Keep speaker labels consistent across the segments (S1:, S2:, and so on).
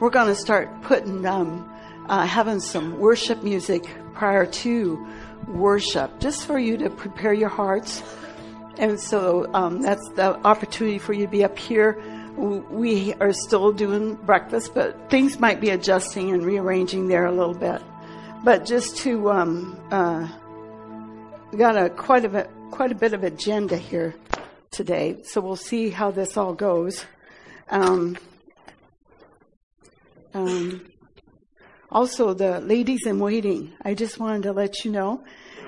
S1: we're going to start putting, um, uh, having some worship music prior to worship, just for you to prepare your hearts. And so um, that's the opportunity for you to be up here. We are still doing breakfast, but things might be adjusting and rearranging there a little bit. But just to, um, uh, got a quite a bit, quite a bit of agenda here today, so we'll see how this all goes. Um, um, also, the ladies in waiting, I just wanted to let you know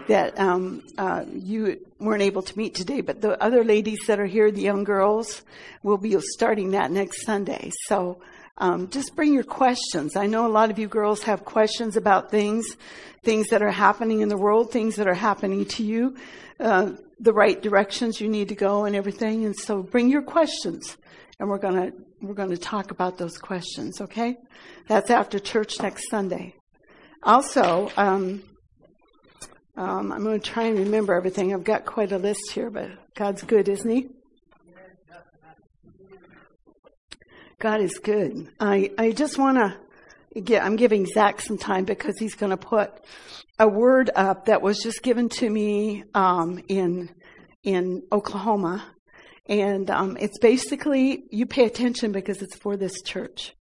S1: that um, uh, you weren't able to meet today, but the other ladies that are here, the young girls, will be starting that next Sunday. So um, just bring your questions. I know a lot of you girls have questions about things, things that are happening in the world, things that are happening to you, uh, the right directions you need to go, and everything. And so bring your questions, and we're gonna we're gonna talk about those questions. Okay, that's after church next Sunday. Also, um, um, I'm going to try and remember everything. I've got quite a list here, but God's good, isn't He? God is good. I, I just want to get, I'm giving Zach some time because he's going to put a word up that was just given to me um, in, in Oklahoma. And um, it's basically, you pay attention because it's for this church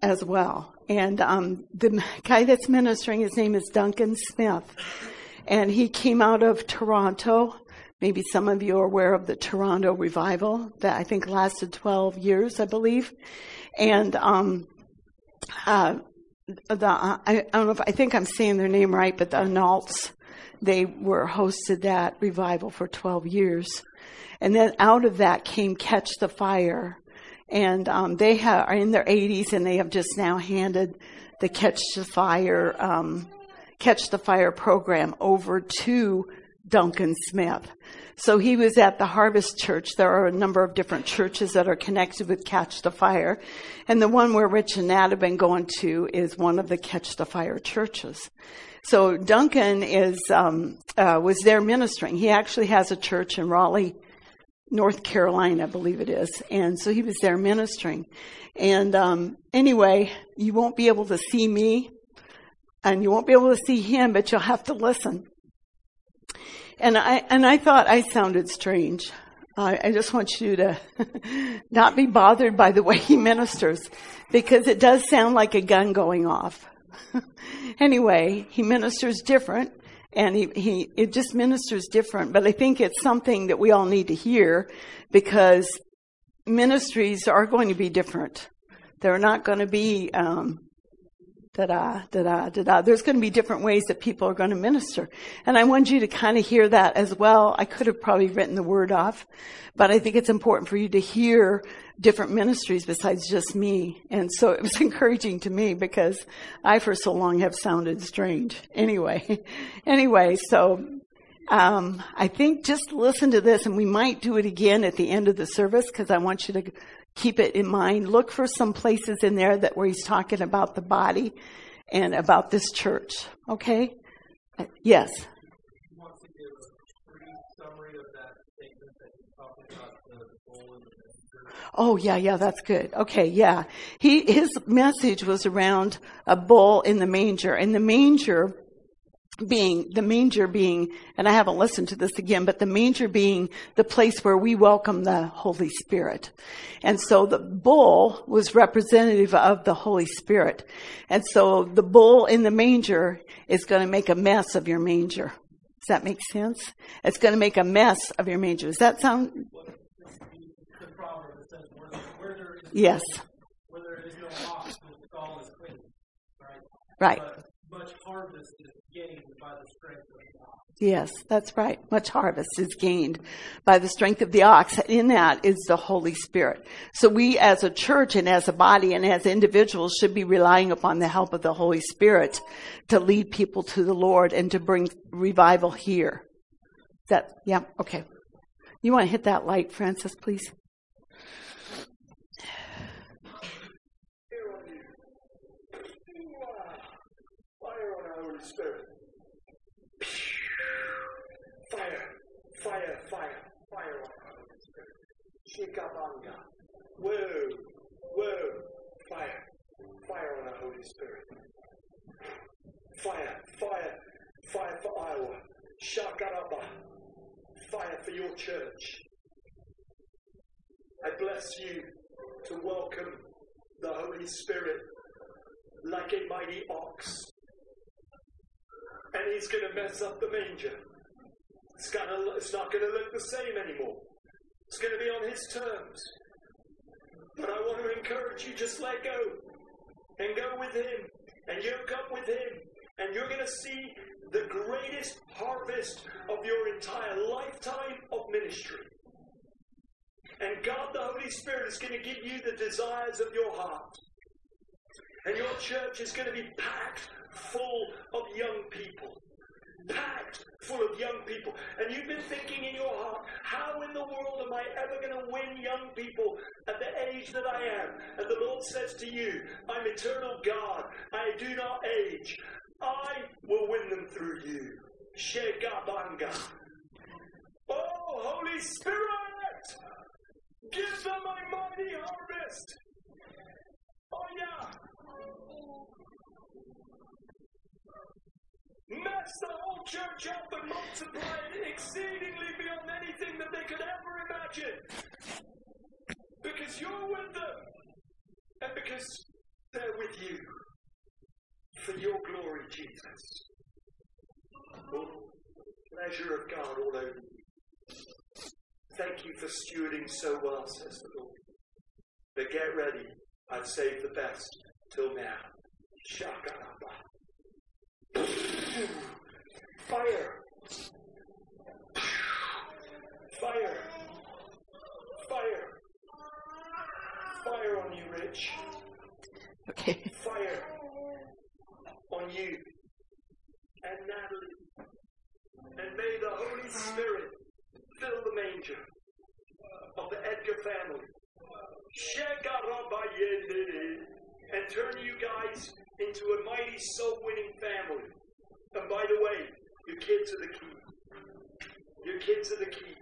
S1: as well. And um, the guy that's ministering, his name is Duncan Smith. And he came out of Toronto Maybe some of you are aware of the Toronto revival that I think lasted 12 years, I believe. And um, uh, the I, don't know if I think I'm saying their name right, but the Anhalts, they were hosted that revival for 12 years. And then out of that came Catch the Fire. And um, they have, are in their 80s and they have just now handed the Catch the Fire um, Catch the Fire program over to Duncan Smith. So he was at the Harvest Church. There are a number of different churches that are connected with Catch the Fire. And the one where Rich and Nat have been going to is one of the Catch the Fire churches. So Duncan is, um, uh, was there ministering. He actually has a church in Raleigh, North Carolina, I believe it is. And so he was there ministering. And um, anyway, you won't be able to see me and you won't be able to see him, but you'll have to listen. And I, and I thought I sounded strange. I, I just want you to not be bothered by the way he ministers because it does sound like a gun going off. anyway, he ministers different and he, he, it just ministers different, but I think it's something that we all need to hear because ministries are going to be different. They're not going to be, um, da da da da da da. There's going to be different ways that people are going to minister, and I want you to kind of hear that as well. I could have probably written the word off, but I think it's important for you to hear different ministries besides just me. And so it was encouraging to me because I, for so long, have sounded strange. Anyway, anyway, so um, I think just listen to this, and we might do it again at the end of the service because I want you to keep it in mind. Look for some places in there that where he's talking about the body and about this church. Okay? Uh, yes. Oh yeah, yeah, that's good. Okay, yeah. He his message was around a bull in the manger, and the manger being the manger being and I haven't listened to this again but the manger being the place where we welcome the Holy Spirit. And so the bull was representative of the Holy Spirit. And so the bull in the manger is going to make a mess of your manger. Does that make sense? It's going to make a mess of your manger. Does that sound Yes. Where there is no ox, the stall is clean. Right. Right. But much harvest is gained by the strength of the ox. Yes, that's right. Much harvest is gained by the strength of the ox. In that is the Holy Spirit. So we as a church and as a body and as individuals should be relying upon the help of the Holy Spirit to lead people to the Lord and to bring revival here. That, yeah, okay. You want to hit that light, Francis, please?
S2: Spirit. Shikabanga. Whoa, whoa, fire, fire on the Holy Spirit. Fire, fire, fire for Iowa. Shakaraba, fire for your church. I bless you to welcome the Holy Spirit like a mighty ox. And he's going to mess up the manger. It's, gonna, it's not going to look the same anymore. It's going to be on his terms. But I want to encourage you just let go and go with him and yoke up with him. And you're going to see the greatest harvest of your entire lifetime of ministry. And God, the Holy Spirit, is going to give you the desires of your heart. And your church is going to be packed full of young people. Packed full of young people. And you've been thinking in your heart, how in the world am I ever going to win young people at the age that I am? And the Lord says to you, I'm eternal God. I do not age. I will win them through you. Shegabanga. Oh, Holy Spirit! Give them my mighty harvest! Oh, yeah! Mess the whole church up and multiply it exceedingly beyond anything that they could ever imagine. Because you're with them. And because they're with you. For your glory, Jesus. Oh, pleasure of God all over you. Thank you for stewarding so well, says the Lord. But get ready. I've saved the best till now. Shakaraba. Fire. Fire. Fire. Fire on you, Rich.
S1: Okay.
S2: Fire on you and Natalie. And may the Holy Spirit fill the manger of the Edgar family. And turn you guys into a mighty soul winning family. And by the way, your kids are the key. Your kids are the key.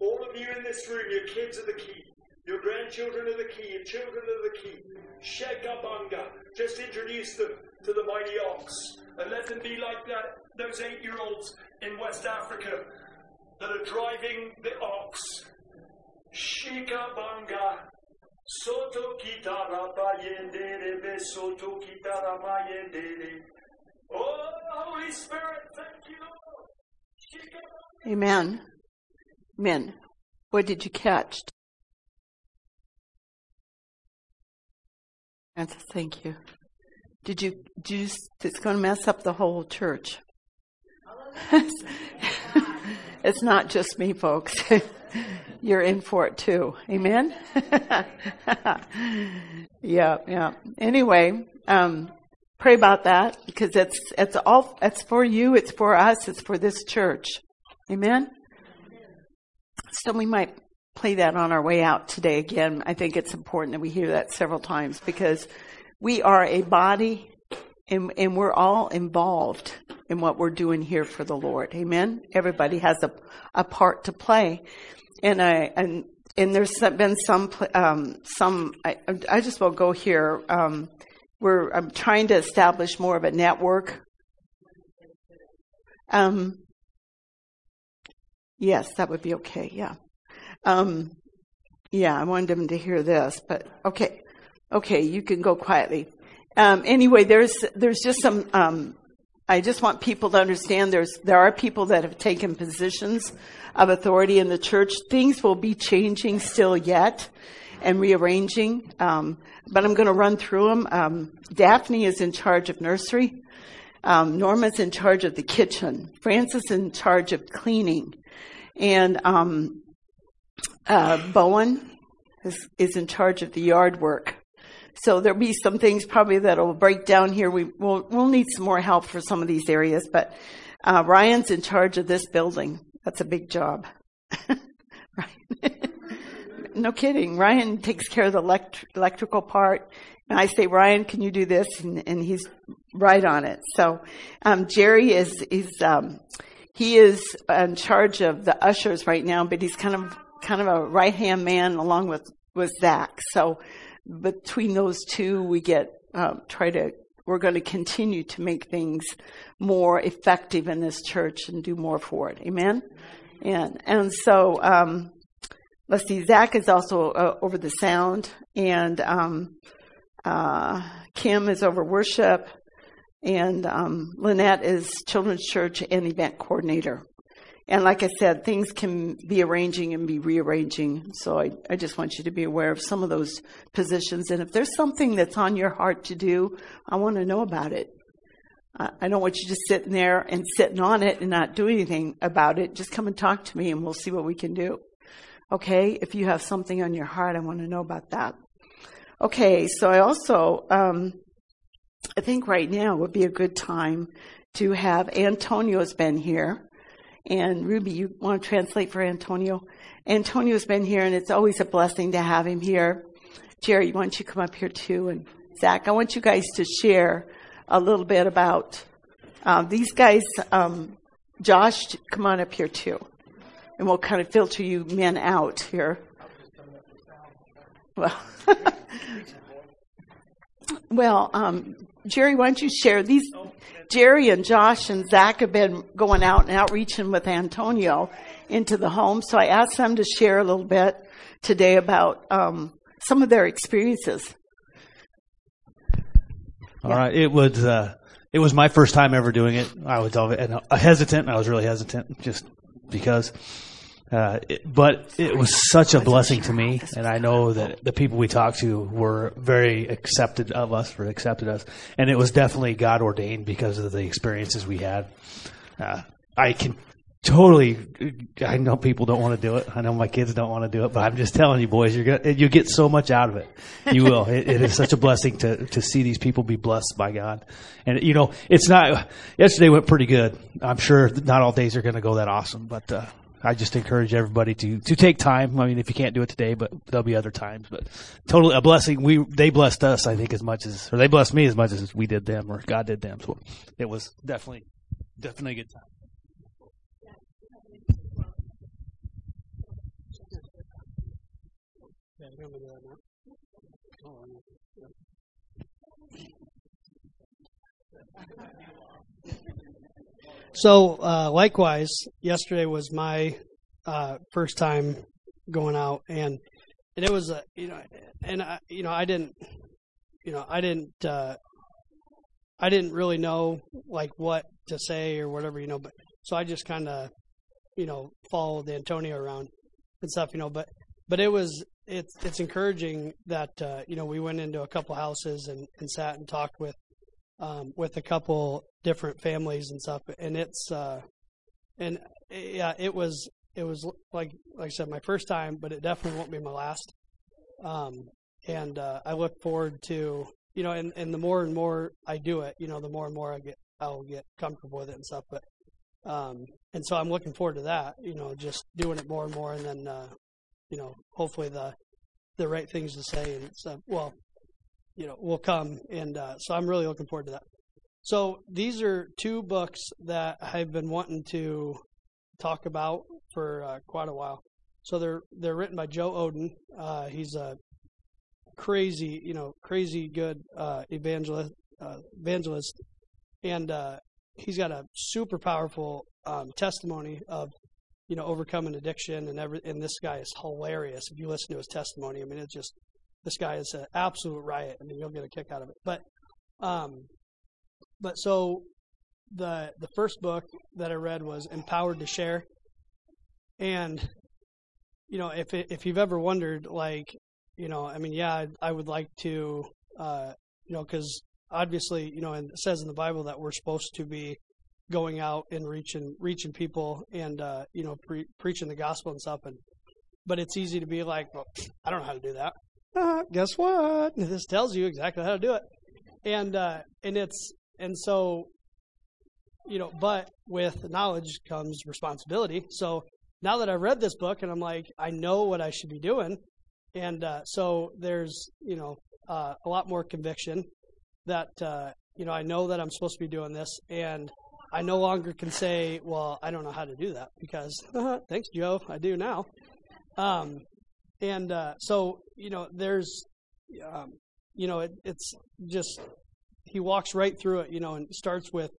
S2: All of you in this room, your kids are the key. Your grandchildren are the key. Your children are the key. Shekabanga. Just introduce them to the mighty ox. And let them be like that, those eight year olds in West Africa that are driving the ox. Shikabanga. Soto kitara bayendere be soto kitara mayendere. Oh, Holy Spirit, thank you,
S1: Amen. Amen. What did you catch? Thank you. Did you, did you, it's going to mess up the whole church. it's not just me, folks. You're in for it too. Amen? yeah, yeah. Anyway, um, pray about that because it's, it's all, it's for you, it's for us, it's for this church. Amen? So we might play that on our way out today again. I think it's important that we hear that several times because we are a body and, and we're all involved in what we're doing here for the Lord. Amen. Everybody has a, a part to play. And I, and, and there's been some, um, some, I, I just won't go here. Um, we're, I'm trying to establish more of a network. Um, yes, that would be okay. Yeah. Um, yeah, I wanted them to hear this, but okay. Okay, you can go quietly. Um, anyway, there's, there's just some, um, I just want people to understand there's, there are people that have taken positions of authority in the church. Things will be changing still yet and rearranging. Um, but I'm going to run through them. Um, Daphne is in charge of nursery. Um, Norma's in charge of the kitchen. Francis is in charge of cleaning. And, um, uh, Bowen is, is in charge of the yard work. So there'll be some things probably that'll break down here. We will we'll need some more help for some of these areas, but uh, Ryan's in charge of this building. That's a big job. no kidding. Ryan takes care of the elect- electrical part. And I say, Ryan, can you do this? And, and he's right on it. So, um, Jerry is, is, um, he is in charge of the ushers right now, but he's kind of, kind of a right hand man along with, with Zach. So between those two, we get, um, try to we're going to continue to make things more effective in this church and do more for it. Amen. And and so um, let's see. Zach is also uh, over the sound, and um, uh, Kim is over worship, and um, Lynette is children's church and event coordinator. And like I said, things can be arranging and be rearranging. So I, I just want you to be aware of some of those positions. And if there's something that's on your heart to do, I want to know about it. I, don't want you just sitting there and sitting on it and not doing anything about it. Just come and talk to me and we'll see what we can do. Okay? If you have something on your heart, I want to know about that. Okay, so I also, um, I think right now would be a good time to have Antonio's been here. And Ruby, you want to translate for Antonio? Antonio's been here, and it's always a blessing to have him here. Jerry, why don't you come up here too? And Zach, I want you guys to share a little bit about uh, these guys. Um, Josh, come on up here too, and we'll kind of filter you men out here. Well, well, um, Jerry, why don't you share these? Jerry and Josh and Zach have been going out and outreaching with Antonio into the home. So I asked them to share a little bit today about um, some of their experiences.
S3: All yeah. right, it was uh, it was my first time ever doing it. I was hesitant. I was really hesitant just because uh, it, but it was such a blessing to me, and I know that the people we talked to were very accepted of us, or accepted us, and it was definitely God ordained because of the experiences we had. Uh, I can totally. I know people don't want to do it. I know my kids don't want to do it, but I'm just telling you, boys, you're gonna you get so much out of it. You will. it, it is such a blessing to to see these people be blessed by God, and you know, it's not. Yesterday went pretty good. I'm sure not all days are going to go that awesome, but. Uh, I just encourage everybody to to take time. I mean, if you can't do it today, but there'll be other times. But totally a blessing. We they blessed us, I think, as much as or they blessed me as much as we did them or God did them. So it was definitely definitely a good time.
S4: So, uh, likewise, yesterday was my uh, first time going out, and and it was a you know, and I, you know, I didn't, you know, I didn't, uh, I didn't really know like what to say or whatever, you know, but so I just kind of, you know, followed Antonio around and stuff, you know, but but it was it's it's encouraging that uh, you know we went into a couple houses and, and sat and talked with um, with a couple different families and stuff, and it's uh, and yeah, it was it was like like I said, my first time, but it definitely won't be my last. Um, and uh, I look forward to you know, and, and the more and more I do it, you know, the more and more I get I'll get comfortable with it and stuff. But um, and so I'm looking forward to that, you know, just doing it more and more, and then uh, you know, hopefully the the right things to say and stuff. Well, you know, will come, and uh, so I'm really looking forward to that. So these are two books that I've been wanting to talk about for uh, quite a while. So they're they're written by Joe Oden. Uh, he's a crazy, you know, crazy good uh, evangelist, uh, evangelist, and uh, he's got a super powerful um, testimony of you know overcoming addiction and every. And this guy is hilarious. If you listen to his testimony, I mean, it's just this guy is an absolute riot. I mean, you'll get a kick out of it. But um, but so the the first book that I read was Empowered to Share, and you know if it, if you've ever wondered, like you know, I mean, yeah, I, I would like to, uh, you know, because obviously, you know, and it says in the Bible that we're supposed to be going out and reaching reaching people and uh, you know pre- preaching the gospel and stuff, and but it's easy to be like, well, I don't know how to do that. Uh, guess what? This tells you exactly how to do it, and uh, and it's and so, you know, but with knowledge comes responsibility. So now that I've read this book and I'm like, I know what I should be doing. And uh, so there's, you know, uh, a lot more conviction that, uh, you know, I know that I'm supposed to be doing this. And I no longer can say, well, I don't know how to do that because thanks, Joe, I do now. Um, and uh, so, you know, there's, um, you know, it, it's just he walks right through it, you know, and starts with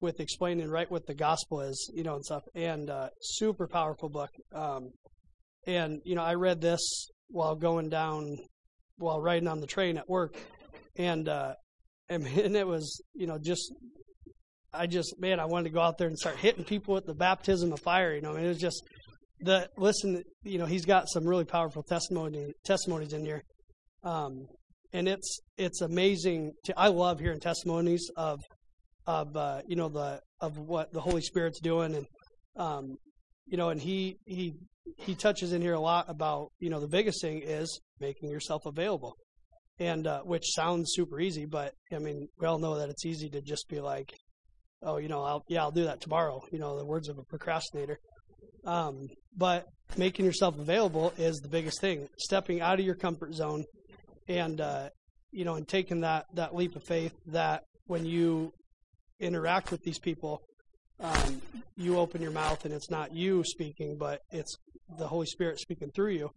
S4: with explaining right what the gospel is, you know, and stuff. And uh, super powerful book. Um, and you know, I read this while going down, while riding on the train at work, and uh, and, and it was you know just I just man, I wanted to go out there and start hitting people with the baptism of fire. You know, I mean, it was just the listen. You know, he's got some really powerful testimony testimonies in here, um, and it's it's amazing. To, I love hearing testimonies of of uh, you know the of what the Holy Spirit's doing, and um, you know, and he he he touches in here a lot about you know the biggest thing is making yourself available, and uh, which sounds super easy, but I mean we all know that it's easy to just be like, oh, you know, I'll yeah I'll do that tomorrow. You know, the words of a procrastinator. Um, but making yourself available is the biggest thing. Stepping out of your comfort zone, and uh, you know, and taking that that leap of faith that when you interact with these people, um, you open your mouth and it's not you speaking, but it's the Holy Spirit speaking through you.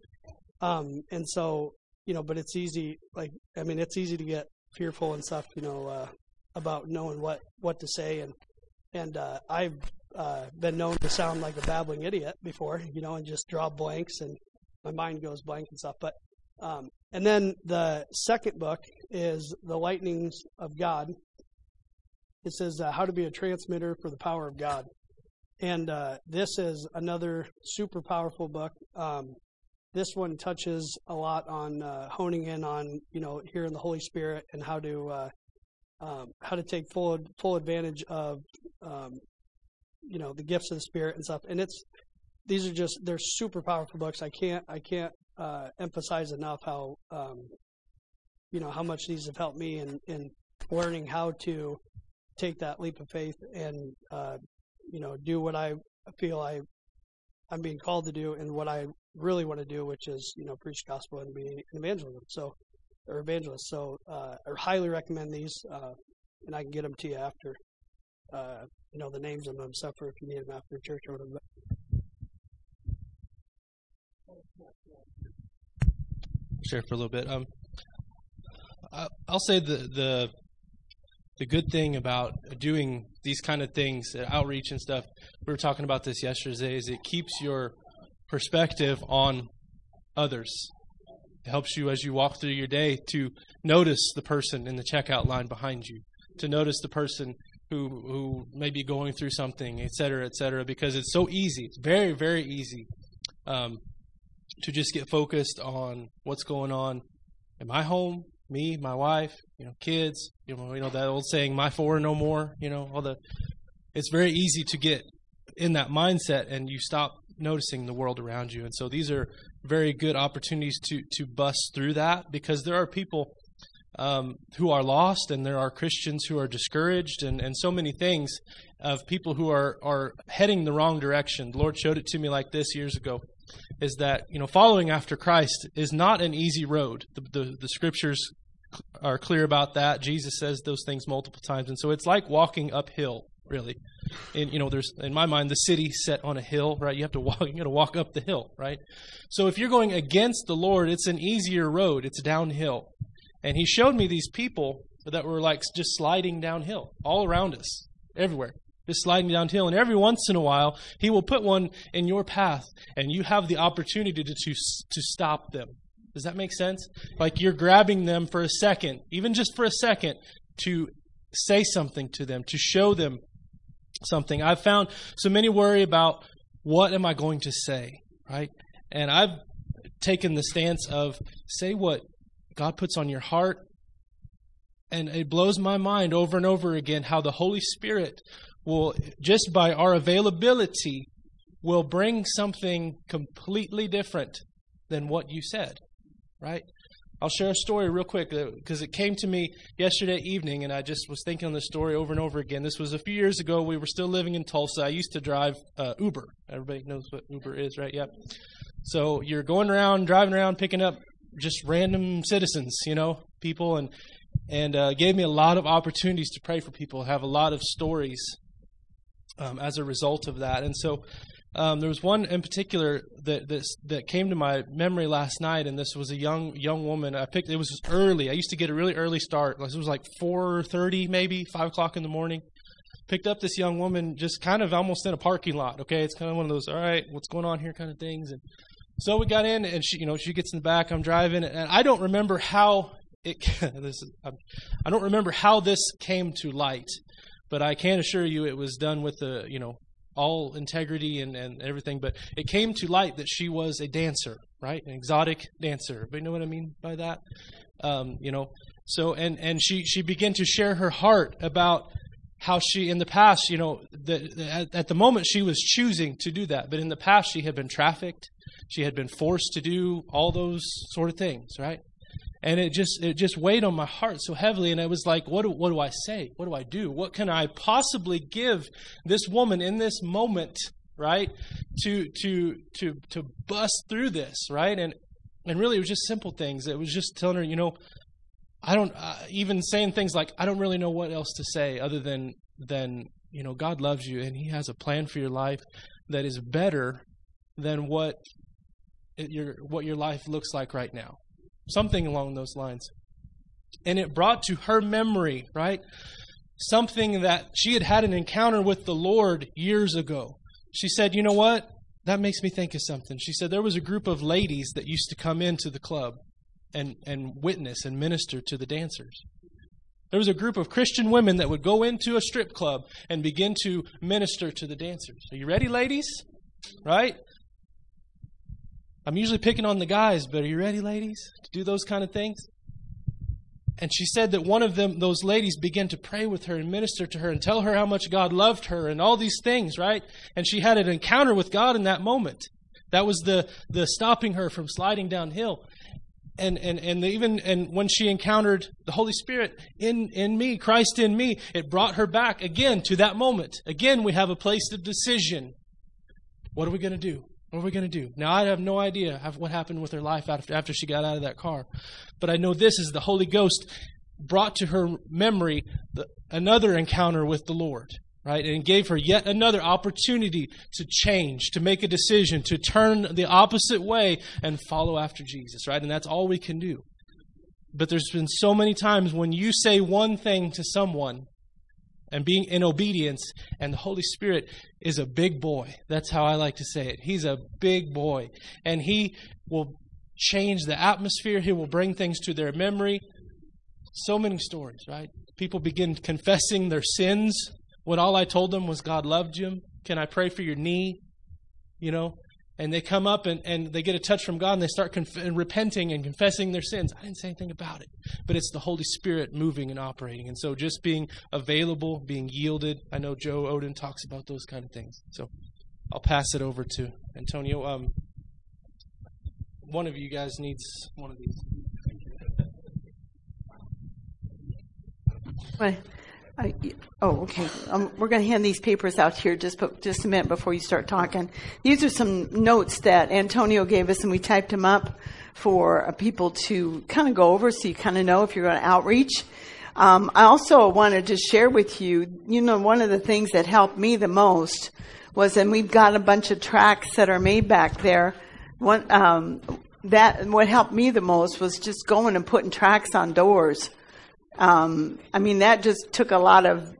S4: Um, and so, you know, but it's easy, like, I mean, it's easy to get fearful and stuff, you know, uh, about knowing what, what to say. And, and, uh, I've, uh, been known to sound like a babbling idiot before, you know, and just draw blanks and my mind goes blank and stuff. But, um, and then the second book is The Lightnings of God. It says uh, How to Be a Transmitter for the Power of God. And uh, this is another super powerful book. Um, this one touches a lot on uh, honing in on you know hearing the Holy Spirit and how to uh, um, how to take full full advantage of um, you know the gifts of the Spirit and stuff. And it's these are just they're super powerful books. I can't I can't uh, emphasize enough how um, you know how much these have helped me in in learning how to take that leap of faith and uh, you know, do what I feel I I'm being called to do and what I really want to do, which is, you know, preach gospel and be an evangelist. So, or evangelist. So, uh, I highly recommend these, uh, and I can get them to you after, uh, you know, the names of them suffer if you need them after church or whatever.
S5: Share for a little bit. Um, I'll say the the the good thing about doing these kind of things, uh, outreach and stuff, we were talking about this yesterday, is it keeps your perspective on others. It helps you as you walk through your day to notice the person in the checkout line behind you, to notice the person who who may be going through something, et cetera, et cetera, because it's so easy. It's very, very easy um, to just get focused on what's going on in my home, me, my wife, you know, kids, you know, you know that old saying, "My four, no more." You know, all the. It's very easy to get in that mindset, and you stop noticing the world around you. And so these are very good opportunities to to bust through that because there are people um, who are lost, and there are Christians who are discouraged, and and so many things of people who are are heading the wrong direction. The Lord showed it to me like this years ago is that you know following after Christ is not an easy road. The, the, the scriptures are clear about that. Jesus says those things multiple times, and so it's like walking uphill, really. And you know, there's in my mind the city set on a hill, right? You have to walk. You got to walk up the hill, right? So if you're going against the Lord, it's an easier road. It's downhill. And He showed me these people that were like just sliding downhill all around us, everywhere just sliding downhill. And every once in a while, he will put one in your path, and you have the opportunity to, to, to stop them. Does that make sense? Like you're grabbing them for a second, even just for a second, to say something to them, to show them something. I've found so many worry about what am I going to say, right? And I've taken the stance of say what God puts on your heart. And it blows my mind over and over again how the Holy Spirit will, just by our availability, will bring something completely different than what you said, right? I'll share a story real quick because uh, it came to me yesterday evening, and I just was thinking on the story over and over again. This was a few years ago. We were still living in Tulsa. I used to drive uh, Uber. Everybody knows what Uber is, right? Yep. So you're going around, driving around, picking up just random citizens, you know, people, and and uh, gave me a lot of opportunities to pray for people. Have a lot of stories um, as a result of that. And so Um, there was one in particular that, that that came to my memory last night, and this was a young young woman. I picked. It was early. I used to get a really early start. It was like four thirty, maybe five o'clock in the morning. Picked up this young woman, just kind of almost in a parking lot. Okay, it's kind of one of those. All right, what's going on here, kind of things. And so we got in, and she, you know, she gets in the back. I'm driving, and I don't remember how it. this is, I don't remember how this came to light, but I can assure you it was done with the, you know, all integrity and, and everything, but it came to light that she was a dancer, right? An exotic dancer. But you know what I mean by that? Um, you know, so and and she she began to share her heart about how she in the past, you know, that at, at the moment she was choosing to do that, but in the past she had been trafficked, she had been forced to do all those sort of things, right? and it just it just weighed on my heart so heavily and it was like what do, what do i say? What do i do? What can i possibly give this woman in this moment right to to to to bust through this right? And and really it was just simple things. It was just telling her you know i don't uh, even saying things like i don't really know what else to say other than than you know god loves you and he has a plan for your life that is better than what your what your life looks like right now something along those lines. And it brought to her memory, right, something that she had had an encounter with the Lord years ago. She said, You know what? That makes me think of something. She said there was a group of ladies that used to come into the club and, and witness and minister to the dancers. There was a group of Christian women that would go into a strip club and begin to minister to the dancers. Are you ready, ladies? Right? I'm usually picking on the guys, but are you ready, ladies, to do those kind of things? And she said that one of them, those ladies, began to pray with her and minister to her and tell her how much God loved her and all these things, right? And she had an encounter with God in that moment. That was the, the stopping her from sliding downhill. And, and, and even and when she encountered the Holy Spirit in, in me, Christ in me, it brought her back again to that moment. Again, we have a place of decision. What are we going to do? What are we going to do? Now, I have no idea what happened with her life after, after she got out of that car. But I know this is the Holy Ghost brought to her memory the, another encounter with the Lord, right? And gave her yet another opportunity to change, to make a decision, to turn the opposite way and follow after Jesus, right? And that's all we can do. But there's been so many times when you say one thing to someone and being in obedience. And the Holy Spirit is a big boy. That's how I like to say it. He's a big boy. And He will change the atmosphere, He will bring things to their memory. So many stories, right? People begin confessing their sins when all I told them was God loved you. Can I pray for your knee? You know, and they come up and, and they get a touch from God and they start conf- and repenting and confessing their sins. I didn't say anything about it, but it's the Holy Spirit moving and operating. And so just being available, being yielded. I know Joe Oden talks about those kind of things. So I'll pass it over to Antonio. Um, one of you guys needs one of these.
S1: Right. I, oh, okay. Um, we're going to hand these papers out here just just a minute before you start talking. These are some notes that Antonio gave us, and we typed them up for uh, people to kind of go over, so you kind of know if you're going to outreach. Um, I also wanted to share with you. You know, one of the things that helped me the most was, and we've got a bunch of tracks that are made back there. One um, that what helped me the most was just going and putting tracks on doors um, I mean, that just took a lot of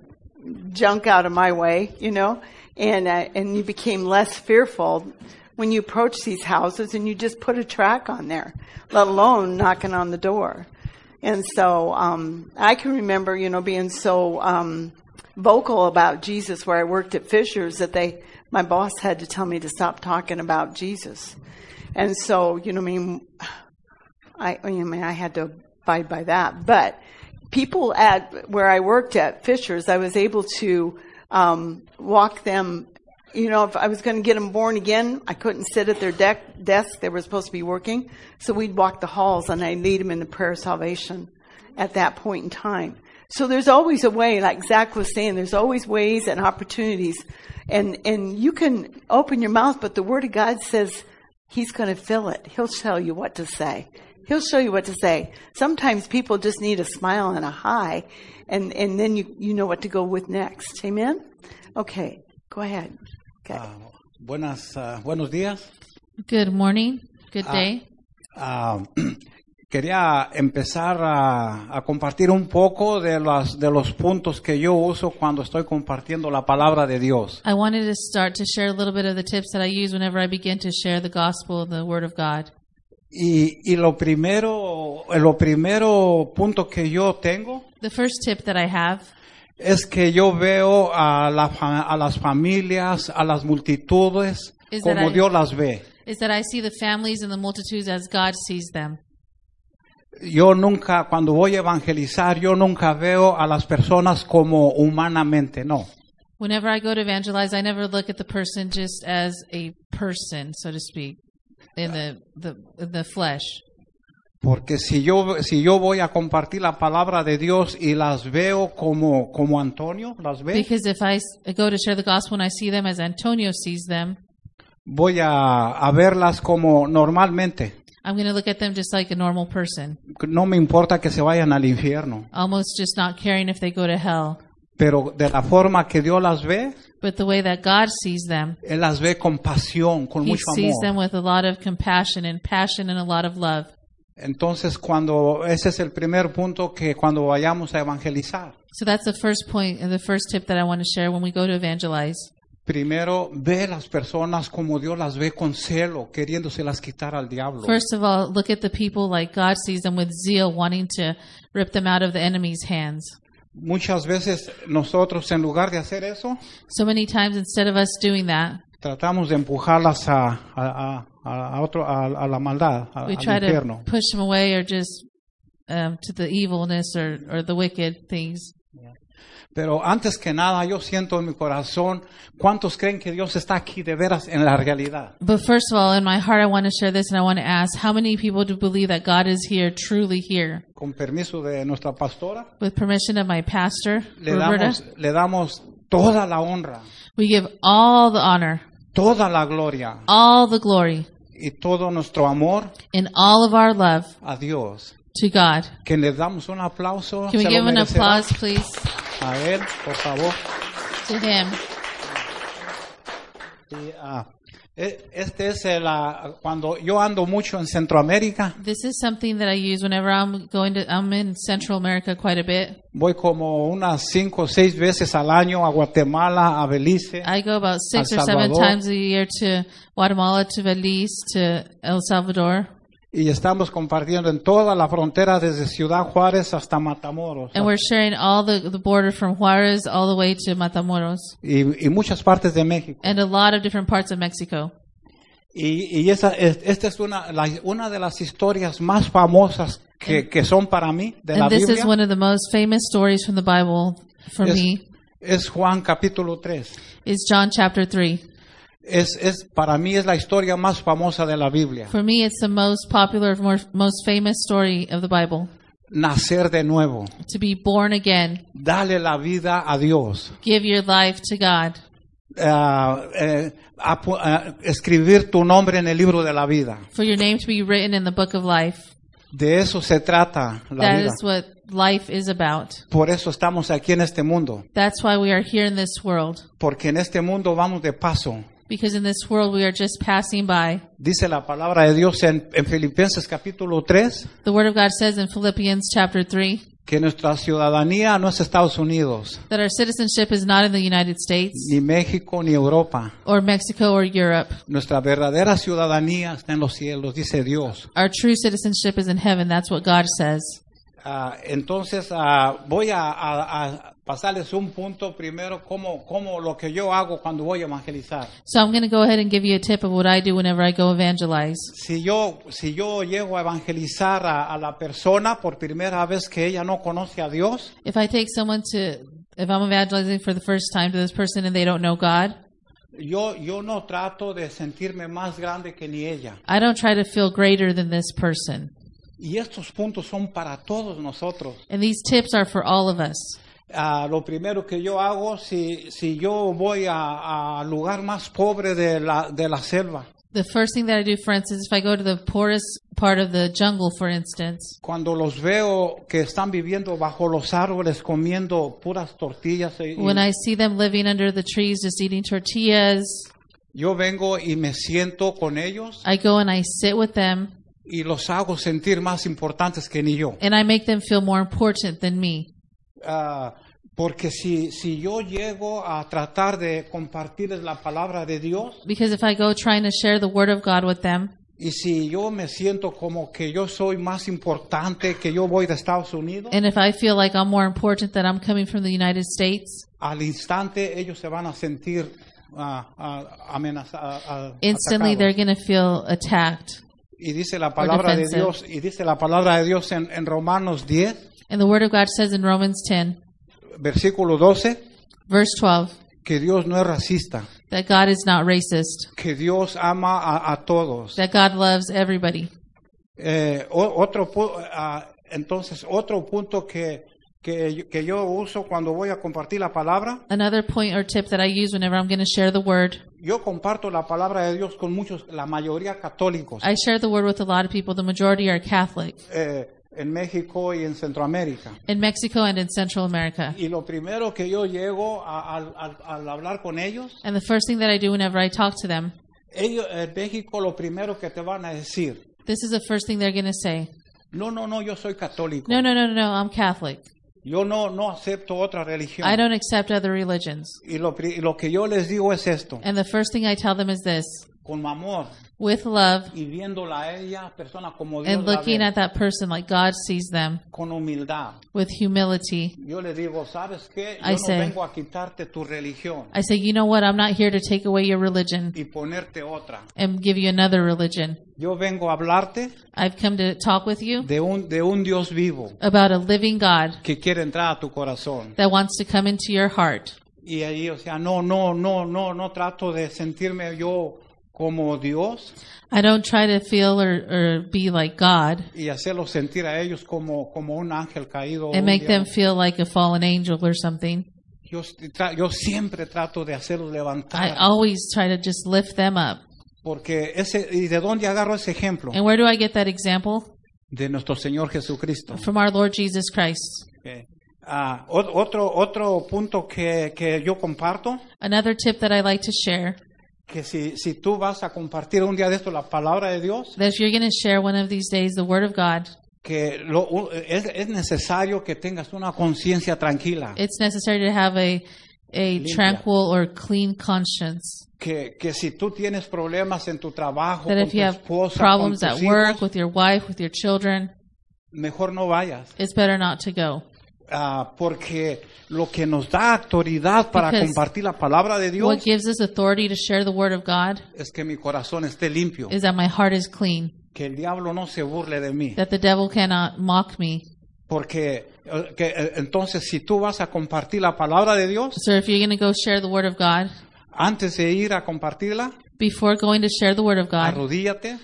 S1: junk out of my way, you know, and uh, and you became less fearful when you approach these houses and you just put a track on there, let alone knocking on the door. And so um, I can remember, you know, being so um, vocal about Jesus where I worked at Fisher's that they, my boss had to tell me to stop talking about Jesus. And so, you know, I mean, I, I mean, I had to abide by that. But people at where I worked at Fisher's, I was able to um, walk them. You know, if I was going to get them born again, I couldn't sit at their de- desk. They were supposed to be working, so we'd walk the halls and I'd lead them in the prayer of salvation at that point in time. So there's always a way, like Zach was saying, there's always ways and opportunities, and and you can open your mouth, but the Word of God says He's going to fill it. He'll tell you what to say. He'll show you what to say. Sometimes people just need a smile and a hi, and, and then you, you know what to go with next. Amen? Okay, go ahead. Okay.
S6: Uh, Buenas, ah, buenos días.
S7: Good morning. Good
S6: Ah.
S7: day.
S6: Ah, quería empezar a, a compartir un poco de, las, de los puntos que yo uso cuando estoy compartiendo la palabra de Dios.
S7: I wanted to start to share a little bit of the tips that I use whenever I begin to share the gospel, the word of God.
S6: Y, y lo primero, lo primero punto que yo tengo
S7: The first tip that I have
S6: es que yo veo a, la a las familias, a las multitudes,
S7: Is that
S6: como
S7: I-
S6: Dios las ve.
S7: is that I see the families and the multitudes as God sees them.
S6: Yo nunca, cuando voy a evangelizar, yo nunca veo a las personas como humanamente, no.
S7: Whenever I go to evangelize, I never look at the person just as a person, so to speak, in the the, the flesh.
S6: Porque si yo, si yo voy a compartir la palabra de Dios y las veo como, como Antonio las ve,
S7: Because if I s- go to share the gospel and I see them as Antonio sees them,
S6: voy a, a verlas como normalmente.
S7: I'm going to look at them just like a normal person,
S6: No me importa que se vayan al infierno,
S7: almost just not caring if they go to hell.
S6: Pero de la forma que Dios las ve,
S7: But the way that God sees them,
S6: Él las ve con pasión, con
S7: He
S6: mucho
S7: sees them
S6: amor.
S7: with a lot of compassion and passion and a lot of love.
S6: Entonces, cuando, ese es el primer punto que cuando vayamos a evangelizar,
S7: So that's the first point and the first tip that I want to share when we go to evangelize.
S6: primero ve las personas como Dios las ve con celo, queriéndoselas quitar al diablo.
S7: First of all, look at the people like God sees them with zeal, wanting to rip them out of the enemy's hands.
S6: Muchas veces nosotros, en lugar de hacer eso,
S7: So many times, instead of us doing that,
S6: tratamos de empujarlas a, a, a, a otro, a, a la maldad, a-
S7: we
S6: al
S7: try to
S6: infierno.
S7: push them away or just um, to the evilness or, or the wicked things.
S6: Pero antes que nada, yo siento en mi corazón, ¿cuántos creen que Dios está aquí de veras en la realidad?
S7: But first of all, in my heart, I want to share this and I want to ask how many people do believe that God is here, truly here?
S6: Con permiso de nuestra pastora,
S7: With permission of my pastor,
S6: le
S7: Roberta,
S6: damos, le damos toda la honra,
S7: we give all the honor,
S6: toda la gloria
S7: all the glory,
S6: y todo nuestro amor
S7: and all of our love
S6: a Dios.
S7: to God.
S6: Que le damos un aplauso
S7: Can we give an applause, please,
S6: a él, por favor.
S7: to Him?
S6: Y, ah, e- este es el, ah, cuando yo ando mucho en Centroamérica,
S7: This is something that I use whenever I'm going to. I'm in Central America quite a bit.
S6: voy como unas cinco o seis veces al año a Guatemala, a Belice.
S7: I go about six
S6: El
S7: or seven
S6: Salvador.
S7: times a year to Guatemala, to Belize, to El Salvador,
S6: y estamos compartiendo en toda la frontera desde Ciudad Juárez hasta Matamoros
S7: and we're sharing all the the border from Juarez all the way to Matamoros,
S6: y, y muchas partes de México.
S7: and a lot of different parts of Mexico.
S6: Y, y esa, es- esta es una, la- una de las historias más famosas que, que son para mí de la
S7: And this is
S6: Biblia.
S7: one of the most famous stories from the Bible for
S6: Es,
S7: me.
S6: es Juan capítulo 3.
S7: Is John chapter three.
S6: Es, es, para mí es la historia más famosa de la Biblia.
S7: For me, it's the most popular, most famous story of the Bible.
S6: Nacer de nuevo.
S7: To be born again,
S6: Dale la vida a Dios.
S7: give your life to God.
S6: Ah, eh, ah, escribir tu nombre en el libro de la vida.
S7: for your name to be written in the book of life.
S6: De eso se trata la
S7: That
S6: vida.
S7: is what life is about.
S6: Por eso estamos aquí en este mundo.
S7: That's why we are here in this world.
S6: Porque en este mundo vamos de paso.
S7: Because in this world we are just passing by.
S6: Dice la palabra de Dios en, en Filipenses capítulo 3
S7: The word of God says in Philippians chapter 3
S6: que nuestra ciudadanía no es Estados Unidos,
S7: that our citizenship is not in the United States
S6: ni México, ni Europa.
S7: or Mexico or Europe.
S6: Nuestra verdadera ciudadanía está en los cielos, dice Dios.
S7: Our true citizenship is in heaven. That's what God says.
S6: Ah, entonces ah, voy a, a- a pasarles un punto primero, como, como lo que yo hago cuando voy a evangelizar.
S7: So I'm going to go ahead and give you a tip of what I do whenever I go evangelize.
S6: Si yo, si yo llego a evangelizar a, a la persona por primera vez que ella no conoce a Dios,
S7: If I take someone to, if I'm evangelizing for the first time to this person and they don't know God,
S6: yo, yo no trato de sentirme más grande que ni ella.
S7: I don't try to feel greater than this person.
S6: Y estos puntos son para todos nosotros.
S7: And these tips are for all of us.
S6: Ah, lo primero que yo hago, si, si yo voy a- al lugar más pobre de la, de la selva,
S7: The first thing that I do, for instance, if I go to the poorest part of the jungle, for instance,
S6: cuando los veo que están viviendo bajo los árboles comiendo puras tortillas y,
S7: when I see them living under the trees just eating tortillas,
S6: Yo vengo y me siento con ellos
S7: I go and I sit with them
S6: y los hago sentir más importantes que ni yo.
S7: and I make them feel more important than me.
S6: Ah, porque si, si yo llego a tratar de compartirles la palabra de Dios
S7: Because if I go trying to share the word of God with them,
S6: y si yo me siento como que yo soy más importante que yo voy de Estados Unidos,
S7: and if I feel like I'm more important that I'm coming from the United States,
S6: al instante ellos se van a sentir amenaza- ah, ah,
S7: instantly they're
S6: atacados.
S7: going to feel attacked.
S6: Y dice la palabra de
S7: defensive.
S6: Dios, y dice la palabra de Dios en, en Romanos 10,
S7: And the word of God says in Romans 10,
S6: versículo 12,
S7: verse 12,
S6: que Dios no es racista,
S7: that God is not racist,
S6: que Dios ama a, a todos.
S7: that God loves everybody.
S6: Eh, otro, ah, entonces, otro punto que, que, que yo uso cuando voy a compartir la palabra,
S7: Another point or tip that I use whenever I'm going to share the word,
S6: yo comparto la palabra de Dios con muchos, la mayoría católicos,
S7: I share the word with a lot of people. The majority are Catholic.
S6: Eh, en México y en Centroamérica.
S7: in Mexico and in Central America.
S6: Y lo primero que yo llego a- al- al- al hablar con ellos,
S7: And the first thing that I do whenever I talk to them,
S6: ellos en México lo primero que te van a decir,
S7: this is the first thing they're going to say.
S6: no, no, no, yo soy católico.
S7: No, no, no, no, no, I'm Catholic.
S6: Yo no, no acepto otra religión.
S7: I don't accept other religions.
S6: Y lo, pri- y lo que yo les digo es esto,
S7: And the first thing I tell them is this
S6: con amor
S7: with love
S6: y viéndola a ella, persona como Dios
S7: and
S6: la
S7: looking
S6: ve,
S7: at that person like God sees them
S6: con humildad.
S7: with humility.
S6: Yo le digo, ¿sabes qué? Yo
S7: I
S6: no
S7: say-
S6: vengo a quitarte tu religión
S7: I say, you know what? I'm not here to take away your religion
S6: y ponerte otra.
S7: and give you another religion.
S6: Yo vengo a hablarte
S7: I've come to talk with you
S6: de un, de un Dios vivo
S7: about a living God
S6: que quiere entrar a tu corazón.
S7: that wants to come into your heart.
S6: Y ahí, o sea, no, no, no, no, no trato de sentirme yo como Dios
S7: I don't try to feel or, or be like God
S6: y hacerlos sentir a ellos como, como un ángel caído. o
S7: and
S6: un
S7: make them
S6: diablo.
S7: feel like a fallen angel or something.
S6: Yo, tra- yo siempre trato de hacerlos
S7: I
S6: levantar.
S7: always try to just lift them up.
S6: Porque ese, ¿y de dónde agarro ese ejemplo?
S7: And where do I get that example?
S6: De nuestro Señor Jesucristo.
S7: From our Lord Jesus Christ.
S6: Ok. Ah, ot- otro, otro punto que, que yo comparto,
S7: Another tip that I like to share
S6: que si, si tú vas a compartir un día de esto la palabra de Dios,
S7: that if you're going to share one of these days the Word of God,
S6: que lo- es, es necesario que tengas una conciencia tranquila,
S7: it's necessary to have a a
S6: Limpia.
S7: tranquil or clean conscience.
S6: que, que si tú tienes problemas en tu trabajo,
S7: That
S6: con
S7: if
S6: tu
S7: you have
S6: esposa, con
S7: problems
S6: tus
S7: at work,
S6: hijos,
S7: with your wife, with your children,
S6: mejor no vayas.
S7: it's better not to go.
S6: Ah, porque lo que nos da autoridad para
S7: Because
S6: compartir la palabra de Dios
S7: What gives us authority to share the Word of God
S6: es que mi corazón esté limpio,
S7: is that my heart is clean,
S6: que el diablo no se burle de mí.
S7: that the devil cannot mock me.
S6: Porque eh, que, eh, entonces si tú vas a compartir la palabra de Dios,
S7: So if you're going to go share the Word of God,
S6: antes de ir a compartirla,
S7: before going to share the Word of God,
S6: arrodíllate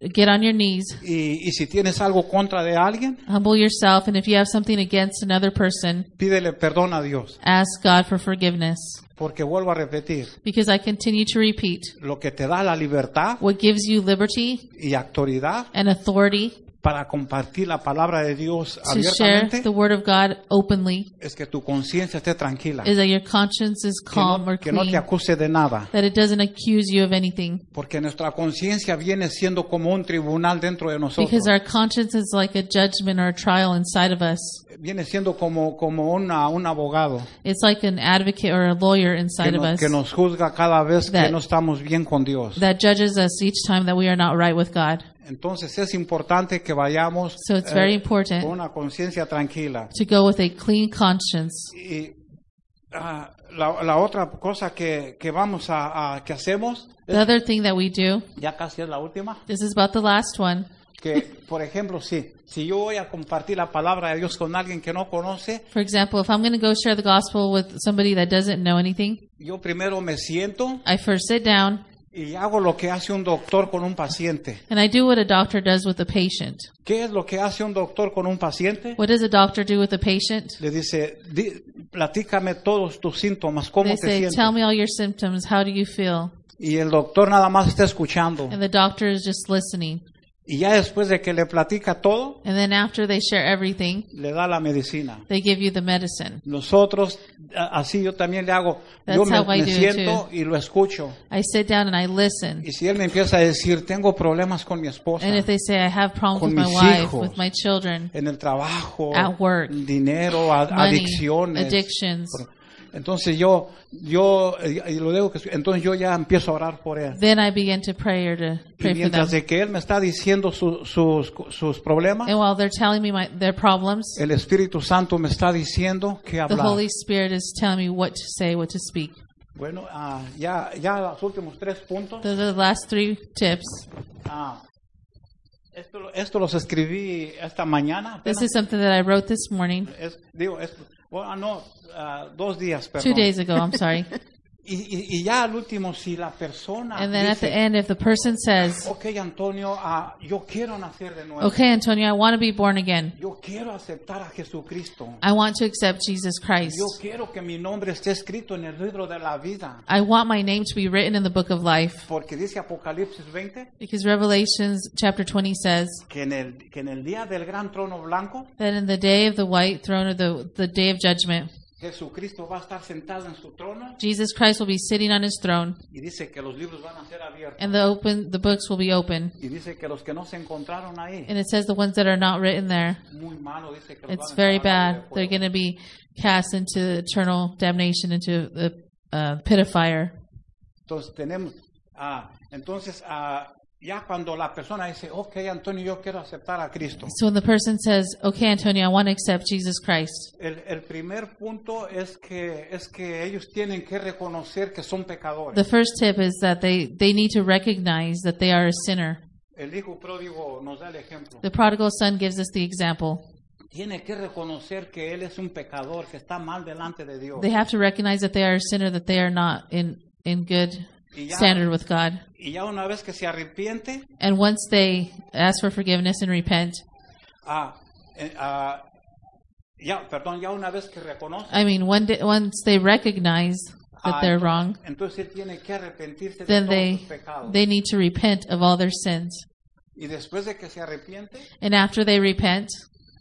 S7: get on your knees,
S6: y, y si tienes algo contra de alguien,
S7: humble yourself, and if you have something against another person,
S6: pídele perdón a Dios.
S7: ask God for forgiveness.
S6: Porque vuelvo a repetir,
S7: Because I continue to repeat,
S6: lo que te da la libertad
S7: what gives you liberty
S6: y autoridad
S7: and authority
S6: para compartir la palabra de Dios
S7: to share
S6: abiertamente
S7: the Word of God openly
S6: es que tu conciencia esté tranquila,
S7: is that your conscience is
S6: que
S7: calm
S6: no,
S7: or
S6: que no te
S7: clean,
S6: acuse de nada.
S7: that it doesn't accuse you of anything.
S6: Porque nuestra conciencia viene siendo como un tribunal dentro de nosotros.
S7: Because our conscience is like a judgment or a trial inside of us.
S6: Viene siendo como, como una, un abogado
S7: It's like an advocate or a lawyer
S6: que,
S7: inside of
S6: no-
S7: us
S6: que nos juzga cada vez que
S7: That-
S6: no estamos bien con Dios.
S7: that judges us each time that we are not right with God.
S6: Entonces es importante que vayamos
S7: So it's
S6: eh,
S7: very important
S6: con una conciencia tranquila.
S7: to go with a clean conscience.
S6: Y ah, la, la otra cosa que, que vamos a, a- que hacemos,
S7: The other thing that we do,
S6: ya casi es la última,
S7: this is about the last one.
S6: que por ejemplo si, si yo voy a compartir la palabra de Dios con alguien que no conoce,
S7: For example, if I'm going to go share the gospel with somebody that doesn't know anything,
S6: yo primero me siento
S7: I first sit down
S6: y hago lo que hace un doctor con un paciente.
S7: and I do what a doctor does with a patient.
S6: ¿Qué es lo que hace un doctor con un paciente?
S7: What does a doctor do with a patient?
S6: Le dice, "Di- platícame todos tus síntomas, cómo
S7: They
S6: te
S7: say,
S6: sientes.
S7: Tell me all your symptoms. How do you feel?
S6: Y el doctor nada más está escuchando.
S7: And the doctor is just listening.
S6: Y ya después de que le platica todo,
S7: And then after they share everything,
S6: le da la medicina.
S7: they give you the medicine.
S6: Nosotros, a- así yo también le hago.
S7: That's
S6: Yo me,
S7: how I
S6: me
S7: do it
S6: siento y lo escucho.
S7: I sit down and I listen.
S6: Y si él me empieza a decir, tengo problemas con mi esposa,
S7: And if they say I have problems
S6: Con
S7: with my
S6: mis
S7: wife,
S6: hijos.
S7: with my children,
S6: en el trabajo,
S7: At work,
S6: dinero, a-
S7: money,
S6: adicciones.
S7: addictions,
S6: Entonces yo, yo, eh, y lo digo que, entonces yo ya empiezo a orar por él.
S7: then I begin to pray or to
S6: Y
S7: pray for them.
S6: mientras de que él me está diciendo su- sus, sus problemas,
S7: And while they're telling me my, their problems,
S6: el Espíritu Santo me está diciendo que
S7: the
S6: hablar.
S7: Holy Spirit is telling me what to say, what to speak.
S6: Bueno, ah, ya, ya los últimos tres puntos.
S7: Those are the last three tips.
S6: Ah, esto, esto los escribí esta mañana.
S7: This
S6: apenas.
S7: is something that I wrote this morning,
S6: Es- digo, es- bueno, no, ah, dos días,
S7: two days ago. I'm sorry.
S6: Y, y- ya al último, si la persona
S7: And then at the end, if the person says,
S6: ok, Antonio, ah, yo quiero nacer de nuevo.
S7: "Okay, Antonio, I want to be born again.
S6: Yo quiero aceptar a Jesucristo.
S7: I want to accept Jesus Christ.
S6: Yo quiero que mi nombre esté escrito en el libro de la vida.
S7: I want my name to be written in the book of life."
S6: Porque dice Apocalipsis 20
S7: Because Revelations chapter 20 says
S6: que en el, que en el día del gran trono blanco,
S7: that in the day of the white throne or the, the day of judgment,
S6: Jesucristo va a estar sentado en su trono
S7: Jesus Christ will be sitting on his throne
S6: y dice que los libros van a ser abiertos.
S7: and the open the books will be open.
S6: Y dice que los que no se encontraron ahí,
S7: And it says the ones that are not written there,
S6: muy malo, dice que
S7: it's
S6: van a
S7: very
S6: echar al lago
S7: bad. They're going to be cast into eternal damnation, into the uh, pit of fire.
S6: Entonces tenemos, ah, entonces ah, ya cuando la persona dice, ok, Antonio, yo quiero aceptar a Cristo.
S7: So when the person says, "Okay, Antonio, I want to accept Jesus Christ,"
S6: El, el primer punto es que es que ellos tienen que reconocer que son pecadores.
S7: the first tip is that they they need to recognize that they are a sinner.
S6: El hijo pródigo nos da el ejemplo.
S7: The prodigal son gives us the example.
S6: Tiene que reconocer que él es un pecador, que está mal delante de Dios.
S7: They have to recognize that they are a sinner, that they are not in in good
S6: ya,
S7: standard with God.
S6: y ya una vez que se arrepiente,
S7: And once they ask for forgiveness and repent,
S6: ah, ah, ya, perdón, ya una vez que reconoce,
S7: I mean, one day, once they recognize that
S6: ah,
S7: they're wrong,
S6: entonces tiene que arrepentirse de
S7: then
S6: todos
S7: they they need to repent of all their sins.
S6: y después de que se arrepiente
S7: And after they repent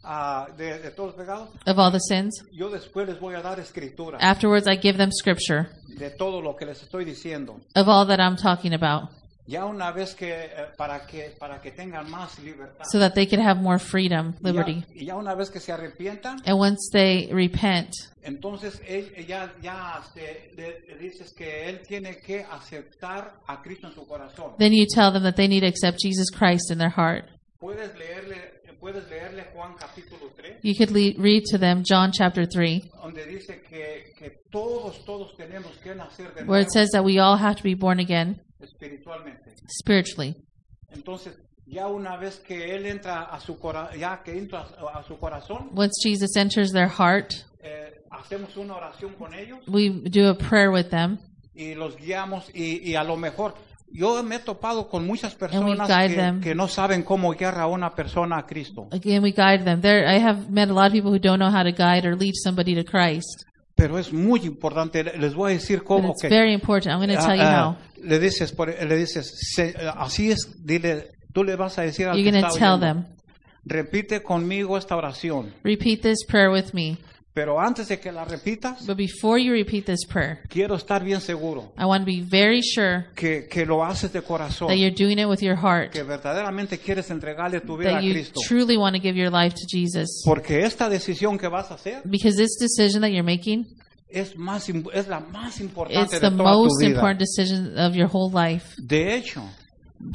S6: ah, de, de todos los pecados,
S7: of all the sins,
S6: yo después les voy a dar escritura
S7: afterwards I give them scripture
S6: de todo lo que les estoy diciendo.
S7: of all that I'm talking about,
S6: Ya una vez que, eh, para que, para que tengan más libertad.
S7: so that they can have more freedom,
S6: Y ya-
S7: liberty.
S6: y ya una vez que se arrepientan,
S7: And once they repent,
S6: entonces él, ya, ya se- le, le dices que él tiene que aceptar a Cristo en su corazón.
S7: then you tell them that they need to accept Jesus Christ in their heart.
S6: Puedes leerle, puedes leerle Juan capítulo 3,
S7: You could le- read to them John chapter 3,
S6: donde dice que, que todos, todos tenemos que nacer de
S7: where
S6: nuevo
S7: it says that we all have to be born again
S6: espiritualmente.
S7: spiritually.
S6: Entonces, ya una vez que él entra a su ya que entra a, a su corazón,
S7: Once Jesus enters their heart,
S6: eh, hacemos una oración con ellos
S7: we do a prayer with them
S6: y los guiamos y, y a lo mejor yo me he topado con muchas personas que, que no saben cómo guiar a una persona a Cristo.
S7: again we guide them. There i have met a lot of people who don't know how to guide or lead somebody to christ.
S6: Pero es muy importante, le- les voy a decir cómo
S7: it's
S6: que
S7: very important. I'm going to tell you
S6: ah,
S7: how.
S6: ah, le dices, le dices, se- así es, dile, tú le vas a decir al
S7: you're
S6: que
S7: going to
S6: está
S7: tell
S6: oyendo,
S7: them.
S6: repite conmigo esta oración,
S7: repeat this prayer with me
S6: pero antes de que la repitas,
S7: but before you repeat this prayer
S6: quiero estar bien seguro
S7: i want to be very sure
S6: que, que lo haces de corazón,
S7: that you're doing it with your heart
S6: que verdaderamente quieres entregarle tu vida
S7: that
S6: a
S7: you
S6: Cristo.
S7: truly want to give your life to jesus
S6: Porque esta decisión que vas a hacer
S7: because this decision that you're making
S6: es, más, es la más importante
S7: it's
S6: de
S7: the
S6: toda tu
S7: most
S6: vida.
S7: important decision of your whole life
S6: De hecho,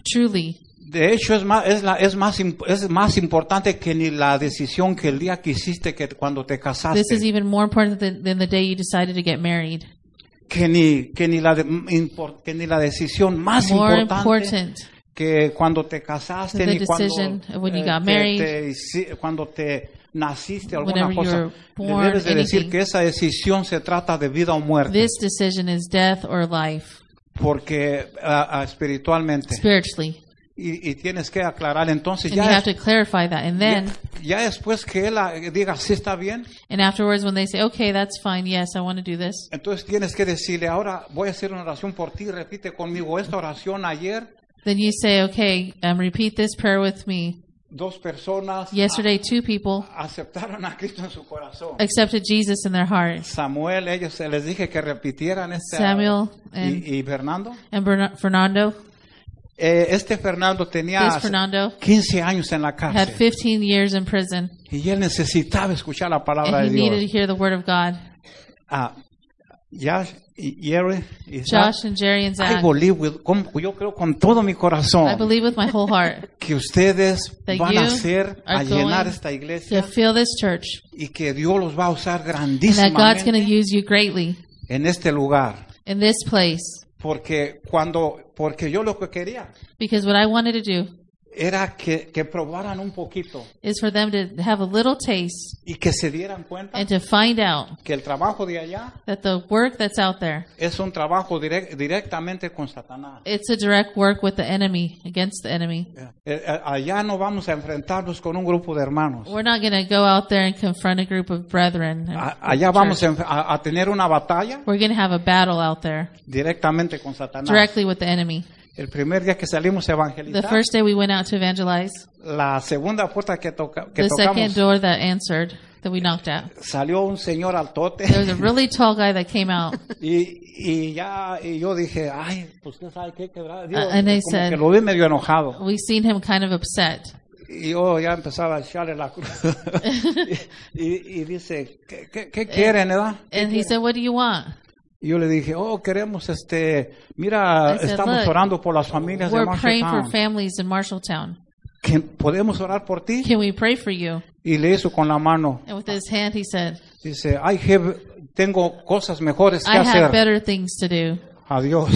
S7: truly
S6: de hecho es más, es, la, es, más, es más importante que ni la decisión que el día que hiciste que cuando te casaste.
S7: this is even more important than, than the day you decided to get married
S6: que ni, que ni, la, de- impor- que ni la decisión más
S7: more
S6: importante
S7: important
S6: que cuando te casaste ni cuando, eh,
S7: got
S6: te-
S7: married,
S6: te hici- cuando te naciste alguna cosa.
S7: born,
S6: debes de decir que esa decisión se trata de vida o muerte,
S7: This decision is death or life,
S6: porque ah, ah, espiritualmente. Y, y tienes que aclarar entonces
S7: And you
S6: ya,
S7: have to clarify that. And then,
S6: ya, ya después que él ah, diga sí está bien,
S7: and afterwards, when they say, okay, that's fine, yes, I want to do this,
S6: entonces tienes que decirle ahora voy a hacer una oración por ti, repite conmigo esta oración ayer
S7: then you say, okay, um, repeat this prayer with me.
S6: Dos personas
S7: Yesterday, two people
S6: aceptaron a Cristo en su corazón.
S7: accepted Jesus in their heart.
S6: Samuel, ellos les dije que repitieran este.
S7: Samuel and,
S6: y, y Fernando.
S7: and Bern- Fernando.
S6: Eh, este Fernando tenía
S7: This Fernando
S6: 15 años en la
S7: had
S6: cárcel
S7: 15 years in prison,
S6: y él necesitaba escuchar la palabra
S7: and
S6: de
S7: he needed to
S6: Dios.
S7: hear the word of God.
S6: Ah, Josh y Jerry y Zach,
S7: Josh and Jerry and
S6: I
S7: Zach,
S6: believe with- con- yo creo con todo mi
S7: I
S6: corazón
S7: believe with my whole heart
S6: que ustedes
S7: That
S6: van a
S7: you
S6: hacer, a
S7: are
S6: llenar
S7: going
S6: esta
S7: to
S6: iglesia
S7: fill this church,
S6: y que Dios los va a usar
S7: and that God's going to
S6: grandísimamente
S7: use you greatly
S6: en este lugar.
S7: in this place.
S6: Porque cuando, porque yo lo que quería.
S7: Because what I wanted to do
S6: era que, que probaran un poquito
S7: is for them to have a little taste
S6: y que se dieran cuenta
S7: and to find out
S6: que el trabajo de allá
S7: that the work that's out there,
S6: es un trabajo direct- directamente con Satanás.
S7: it's a direct work with the enemy, against the enemy.
S6: Eh, eh, Allá no vamos a enfrentarnos con un grupo de hermanos.
S7: We're not going to go out there and confront a group of brethren.
S6: A- Allá vamos a tener una batalla
S7: We're going to have a battle out there
S6: directamente con Satanás.
S7: directly with the enemy.
S6: El primer día que salimos a
S7: The
S6: evangelizar,
S7: first day we went out to evangelize,
S6: la segunda puerta que, toca, que
S7: the
S6: tocamos,
S7: second door that answered, that we knocked at,
S6: salió un señor altote
S7: there was a really tall guy that came out.
S6: y, y ya y yo dije, ay, pues usted sabe qué quebrar. Digo,
S7: Uh, and they
S6: como
S7: said-
S6: que lo vi medio enojado.
S7: We seen him kind of upset.
S6: Y yo ya empezaba a echarle la cruz. y, y dice, ¿qué, qué, qué quieren, edad?
S7: And he said, What do you want?
S6: Y yo le dije, oh, queremos, este, mira,
S7: said,
S6: estamos
S7: "Look,
S6: orando por las familias de
S7: We're praying for
S6: Marshalltown.
S7: families in Marshalltown.
S6: ¿Que ¿Podemos orar por ti?
S7: Can we pray for you?
S6: Y le hizo con la mano.
S7: And with his hand, he said,
S6: Dice, I have, tengo cosas mejores que
S7: I have
S6: hacer.
S7: better things to do.
S6: Adiós.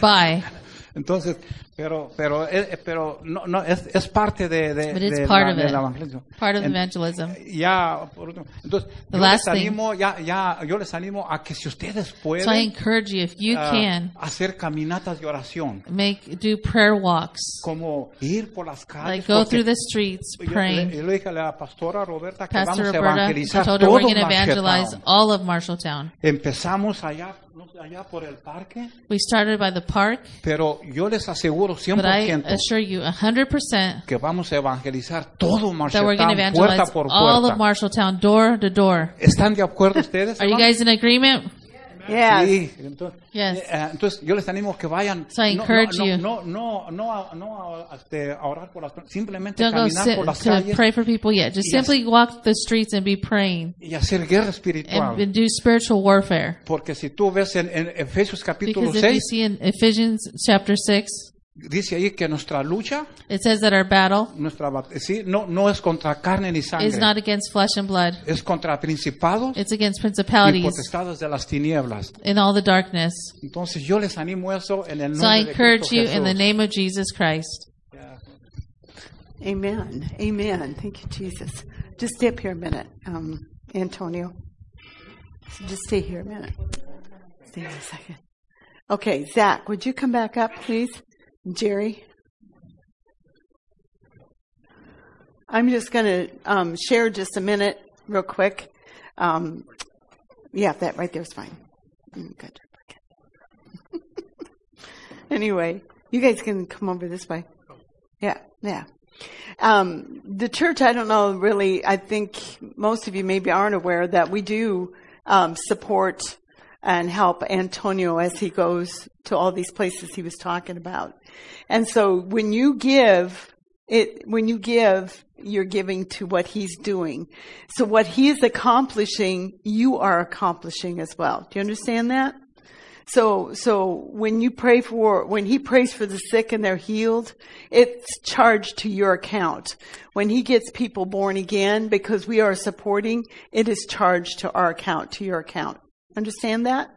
S7: Bye.
S6: Entonces, pero, pero, eh, pero no, no, es, es parte de, de,
S7: But it's
S6: de
S7: part
S6: la-
S7: of
S6: del
S7: it.
S6: evangelismo.
S7: Part of evangelism.
S6: Ya, por último, entonces,
S7: The
S6: yo les
S7: thing.
S6: animo, ya, ya, yo les animo a que si ustedes
S7: So I
S6: pueden
S7: encourage you, if you
S6: ah,
S7: can,
S6: hacer caminatas de oración,
S7: make do prayer walks.
S6: como ir por las calles,
S7: Like go through the streets
S6: yo, le,
S7: praying.
S6: yo le dije a la pastora Roberta que
S7: Pastor
S6: vamos a
S7: Roberta, I
S6: evangelizar todo
S7: we're going to evangelize all of Marshalltown.
S6: Empezamos allá, allá por el parque,
S7: We started by the park,
S6: pero yo les aseguro
S7: but I
S6: 100%
S7: assure you 100%
S6: que vamos a evangelizar todo
S7: that we're going to
S6: Marshalltown, puerta
S7: evangelize
S6: por
S7: all of
S6: puerta.
S7: Marshalltown, door to door.
S6: ¿Están de acuerdo ustedes?
S7: Are you guys in agreement?
S1: Yes.
S6: Sí, entonces,
S7: Yes.
S6: eh, entonces yo les animo que vayan.
S7: So I
S6: no,
S7: encourage
S6: no,
S7: you.
S6: no, no, no, a- no a, este, a orar por las personas, simplemente
S7: Don't go
S6: caminar
S7: sit
S6: por las
S7: to
S6: calles
S7: pray for people yet. Just
S6: Yes.
S7: simply walk the streets and be praying
S6: y hacer guerra espiritual.
S7: and, and do spiritual warfare.
S6: Porque si tú ves en, en Efesios capítulo
S7: Because if you
S6: 6,
S7: see in Ephesians chapter 6,
S6: dice ahí que nuestra lucha,
S7: it says that our battle
S6: nuestra bat- sí, no, no es contra carne ni
S7: is
S6: sangre,
S7: not against flesh and blood.
S6: es contra principados
S7: It's against
S6: y
S7: principalities
S6: potestades de las tinieblas.
S7: in all the darkness.
S6: Entonces yo les animo eso en el
S7: So I
S6: nombre de
S7: encourage
S6: Cristo
S7: you in the name of Jesus Christ.
S1: Amen. Amen. Thank you, Jesus. Just stay up here a minute, um, Antonio. So just stay here a minute. Stay here a second. Okay, Zach, would you come back up, please? Jerry? I'm just going to um, share just a minute, real quick. Um, yeah, that right there is fine. Mm, good. Anyway, you guys can come over this way. Yeah, yeah. Um, the church, I don't know really, I think most of you maybe aren't aware that we do um, support and help Antonio as he goes to all these places he was talking about. And so when you give, it, when you give, you're giving to what he's doing. So what he is accomplishing, you are accomplishing as well. Do you understand that? So, so when you pray for, when he prays for the sick and they're healed, it's charged to your account. When he gets people born again, because we are supporting, it is charged to our account, to your account. Understand that?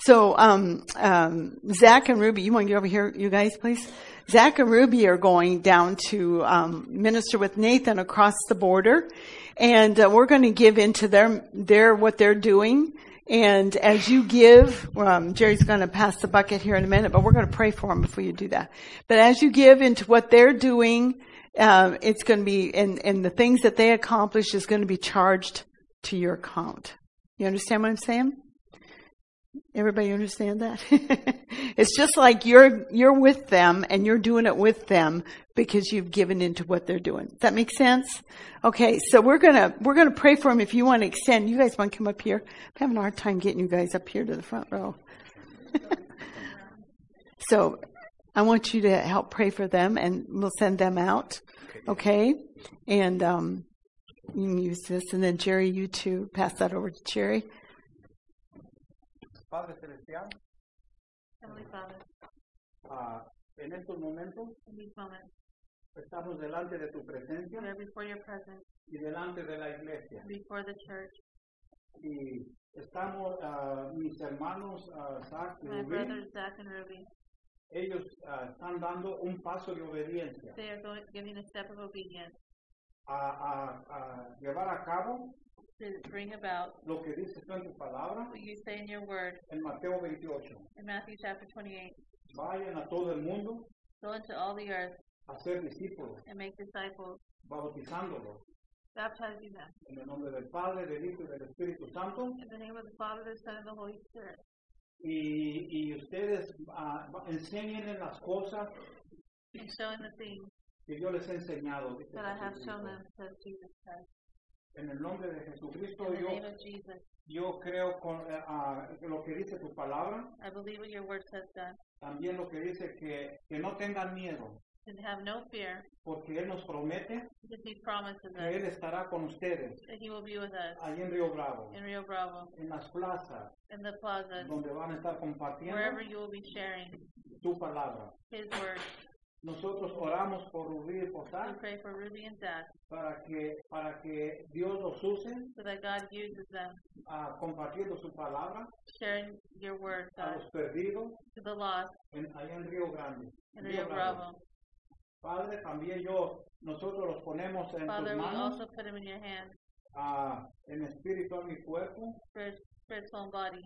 S1: So, um, um, Zach and Ruby, you want to get over here, you guys, please? Zach and Ruby are going down to um, minister with Nathan across the border, and uh, we're going to give into their their what they're doing. And as you give, um, Jerry's going to pass the bucket here in a minute, but we're going to pray for them before you do that. But as you give into what they're doing, uh, it's going to be, and, and the things that they accomplish is going to be charged to your account. You understand what I'm saying? Everybody understand that? it's just like you're you're with them and you're doing it with them because you've given into what they're doing. Does that make sense? Okay, so we're gonna we're gonna pray for them. If you want to extend, you guys want to come up here? I'm having a hard time getting you guys up here to the front row. so I want you to help pray for them, and we'll send them out. Okay, and um, you can use this, and then Jerry, you too. Pass that over to Jerry.
S6: Padre Celestial,
S8: Heavenly Father,
S6: ah, en estos momentos
S8: in these moments,
S6: estamos delante de tu presencia
S8: we are before your presence,
S6: y delante de la iglesia.
S8: before the church.
S6: Y estamos, ah, mis hermanos, ah, Zach y
S8: My brothers Zach and Ruby,
S6: ellos ah, están dando un paso de obediencia
S8: they are going, giving a step of obedience.
S6: a, a- a llevar a cabo
S8: to bring about
S6: lo que dices tú en tu palabra
S8: what you say in your word
S6: en Mateo 28.
S8: in Matthew chapter 28.
S6: Vayan a todo el mundo
S8: Go into all the earth
S6: a ser discípulos,
S8: and make disciples,
S6: bautizándolos
S8: baptizing them
S6: en el nombre del Padre, del Hijo y del Espíritu Santo.
S8: in the name of the Father, the Son, and the Holy Spirit.
S6: Y, y ustedes ah, enseñen las cosas
S8: And showing the things
S6: que yo les he enseñado. dice
S8: that I have
S6: Jesucristo.
S8: shown them, says Jesus Christ.
S6: En el nombre de Jesucristo,
S8: In the
S6: yo,
S8: name of Jesus,
S6: yo creo con eh, ah, lo que dice tu palabra,
S8: I believe what your word says done.
S6: también lo que dice que, que no tengan miedo,
S8: And have no fear,
S6: porque Él nos promete
S8: because He promises
S6: que Él estará con ustedes
S8: that He will be with us
S6: allí en Río Bravo,
S8: in Rio Bravo,
S6: en las plazas
S8: in the plazas,
S6: donde van a estar compartiendo
S8: wherever you will be sharing
S6: tu palabra.
S8: His word.
S6: Nosotros oramos por Rubí y por
S8: We
S6: Zach
S8: pray for Ruby and Zach
S6: para que, para que Dios los use
S8: so that God uses them,
S6: ah, compartiendo su palabra
S8: sharing your word,
S6: a
S8: God,
S6: los perdidos
S8: to the lost
S6: en, allá en Río Grande.
S8: Bravo.
S6: Padre, también yo, nosotros los ponemos en
S8: Father,
S6: tus
S8: we
S6: manos,
S8: also put him in your hands,
S6: ah, en espíritu, en mi cuerpo,
S8: spirit, and body.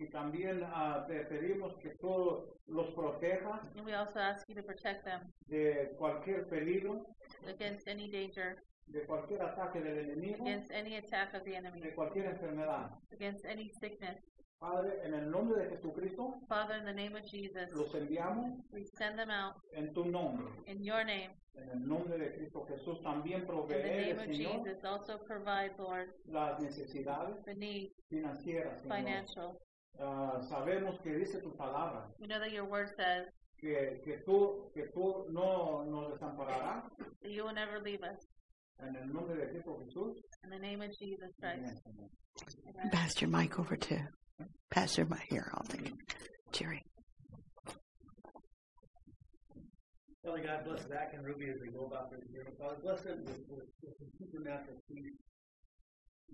S6: Y también ah, te pedimos que tú los protejas
S8: And we also ask you to protect them
S6: de cualquier peligro,
S8: against any danger,
S6: de cualquier ataque del enemigo,
S8: against any attack of the enemy,
S6: de cualquier enfermedad.
S8: against any sickness.
S6: Padre, en el nombre de Jesucristo,
S8: Father, in the name of Jesus,
S6: los enviamos
S8: we send them out
S6: en tu nombre.
S8: in your name.
S6: En el nombre de Cristo Jesús también
S8: In the
S6: provee,
S8: name of
S6: Señor,
S8: Jesus, also provide, Lord,
S6: las necesidades
S8: the needs,
S6: financieras, Señor.
S8: financial.
S6: Ah, sabemos que dice tu palabra,
S8: We know that your word says
S6: que, que tú, que tú no nos desampararás.
S8: that you will never leave us.
S6: En el nombre de Cristo Jesús.
S8: In the name of Jesus Christ.
S6: Amén, Señor.
S8: Amen.
S1: Pass your mic over to Pastor my here. I'll take it. Jerry.
S9: Father God, bless Zach and Ruby as they go about their journey. Father, bless them with, with, with supernatural peace.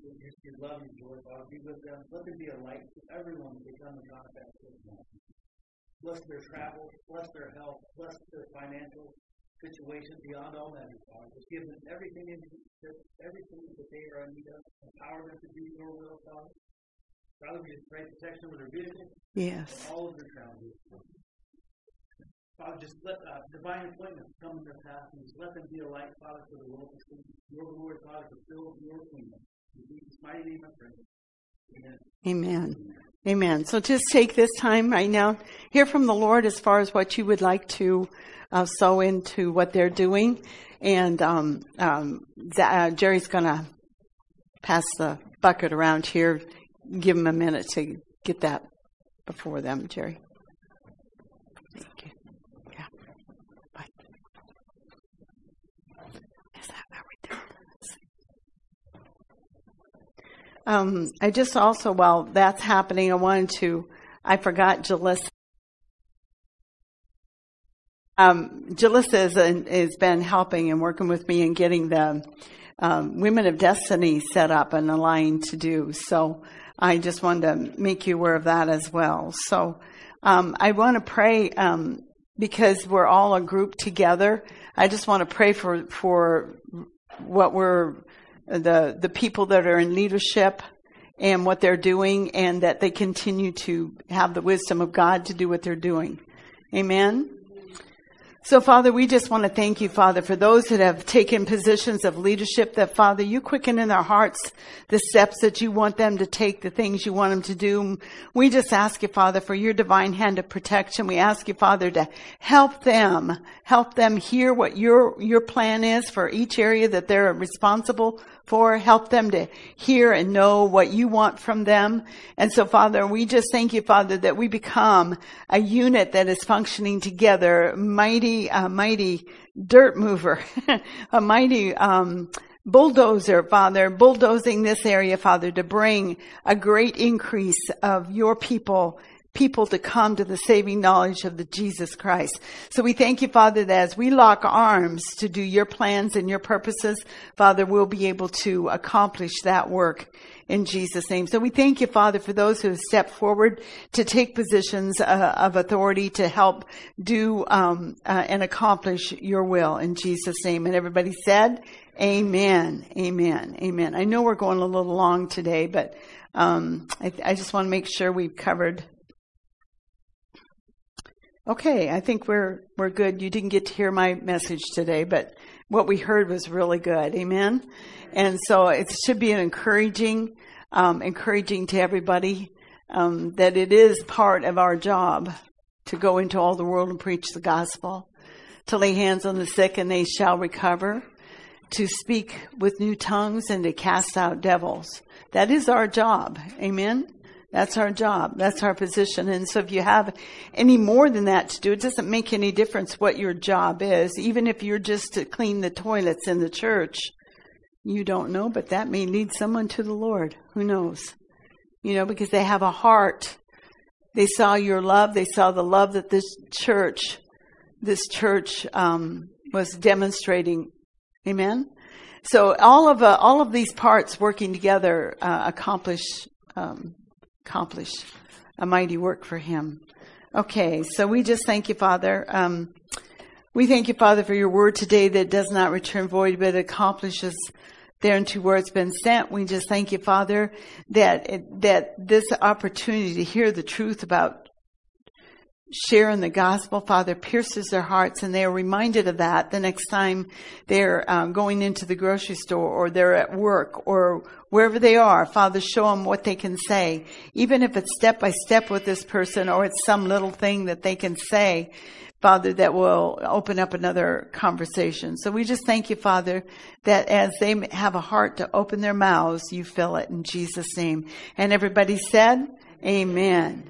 S9: With your, love and joy, Father, be with them. Let them be a light to everyone they come in contact with. Bless their travel, bless their health, bless their financial situation beyond all measure, Father. Just give them everything in everything that they are in need of. Empower them to do your will, Father. Father, we just pray protection with their vision
S1: Yes.
S9: all of their travels. Father, just let uh, divine appointments come in their path and just let them be a light, Father, for the world to see. Your glory, Father, to fill your kingdom. Amen.
S1: Amen. So just take this time right now, hear from the Lord as far as what you would like to uh, sow into what they're doing. And um, um, uh, Jerry's going to pass the bucket around here. Give him a minute to get that before them, Jerry. Thank you. Yeah. Bye. Is that how we do this? Um, I just also, while that's happening, I wanted to, I forgot Jalissa. Um, Jalissa is, has been helping and working with me in getting the um, Women of Destiny set up and aligned to do. So I just wanted to make you aware of that as well. So um, I want to pray um, because we're all a group together. I just want to pray for for what we're the the people that are in leadership and what they're doing, and that they continue to have the wisdom of God to do what they're doing. Amen. So, Father, we just want to thank you, Father, for those that have taken positions of leadership, that, Father, you quicken in their hearts the steps that you want them to take, the things you want them to do. We just ask you, Father, for your divine hand of protection. We ask you, Father, to help them, help them hear what your, your plan is for each area that they're responsible for. Help them to hear and know what you want from them. And so, Father, we just thank you, Father, that we become a unit that is functioning together, mighty, uh, mighty dirt mover, a mighty, um, bulldozer, Father, bulldozing this area, Father, to bring a great increase of your people people to come to the saving knowledge of the Jesus Christ. So we thank you, Father, that as we lock arms to do your plans and your purposes, Father, we'll be able to accomplish that work in Jesus' name. So we thank you, Father, for those who have stepped forward to take positions uh, of authority to help do um, uh, and accomplish your will in Jesus' name. And everybody said, Amen, Amen, Amen. I know we're going a little long today, but um, I, I just want to make sure we've covered Okay, I think we're we're good. You didn't get to hear my message today, but what we heard was really good. Amen. And so it should be an encouraging, um, encouraging to everybody um, that it is part of our job to go into all the world and preach the gospel, to lay hands on the sick and they shall recover, to speak with new tongues and to cast out devils. That is our job. Amen. That's our job. That's our position. And so if you have any more than that to do, it doesn't make any difference what your job is. Even if you're just to clean the toilets in the church, you don't know, but that may lead someone to the Lord. Who knows? You know, because they have a heart. They saw your love. They saw the love that this church, this church, um, was demonstrating. Amen. So all of uh, all of these parts working together uh, accomplish um, accomplish a mighty work for him. Okay, so we just thank you, Father. Um, we thank you, Father, for your word today that does not return void, but accomplishes thereunto where it's been sent. We just thank you, Father, that that this opportunity to hear the truth about share in the gospel, Father, pierces their hearts and they are reminded of that the next time they're um, going into the grocery store or they're at work or wherever they are. Father, show them what they can say. Even if it's step by step with this person or it's some little thing that they can say, Father, that will open up another conversation. So we just thank you, Father, that as they have a heart to open their mouths, you fill it in Jesus' name. And everybody said, Amen.